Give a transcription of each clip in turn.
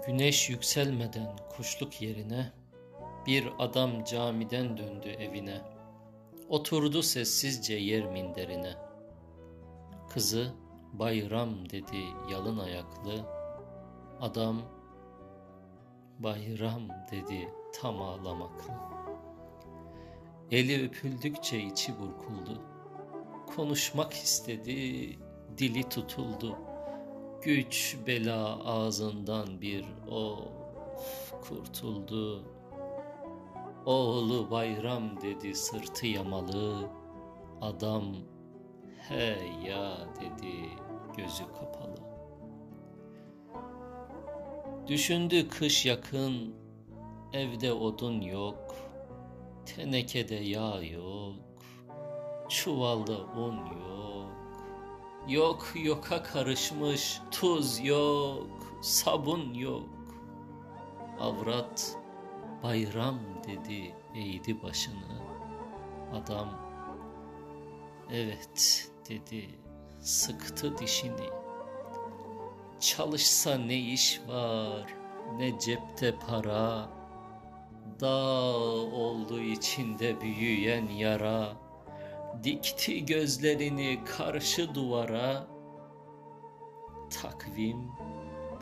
Güneş yükselmeden kuşluk yerine bir adam camiden döndü evine. Oturdu sessizce yer minderine. Kızı bayram dedi yalın ayaklı. Adam bayram dedi tam ağlamaklı. Eli öpüldükçe içi burkuldu. Konuşmak istedi, dili tutuldu. Güç bela ağzından bir of kurtuldu. Oğlu bayram dedi sırtı yamalı. Adam he ya dedi gözü kapalı. Düşündü kış yakın, evde odun yok, tenekede yağ yok, çuvalda un yok. Yok yoka karışmış, tuz yok, sabun yok. Avrat bayram dedi eğdi başını. Adam evet dedi sıktı dişini. Çalışsa ne iş var ne cepte para. Dağ oldu içinde büyüyen yara. Dikti gözlerini karşı duvara. Takvim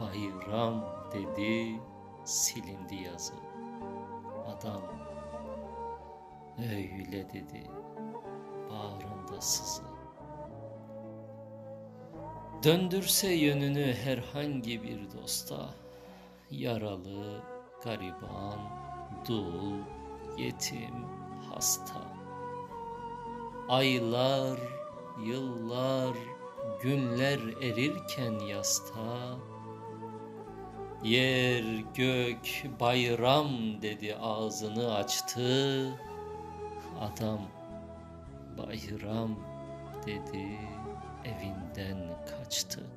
bayram dedi silindi yazı. Adam öyle dedi bağrında sızı. Döndürse yönünü herhangi bir dosta, yaralı, gariban, dul, yetim, hasta. Aylar, yıllar, günler erirken yasta, Yer gök bayram dedi ağzını açtı. Adam bayram dedi evinden kaçtı.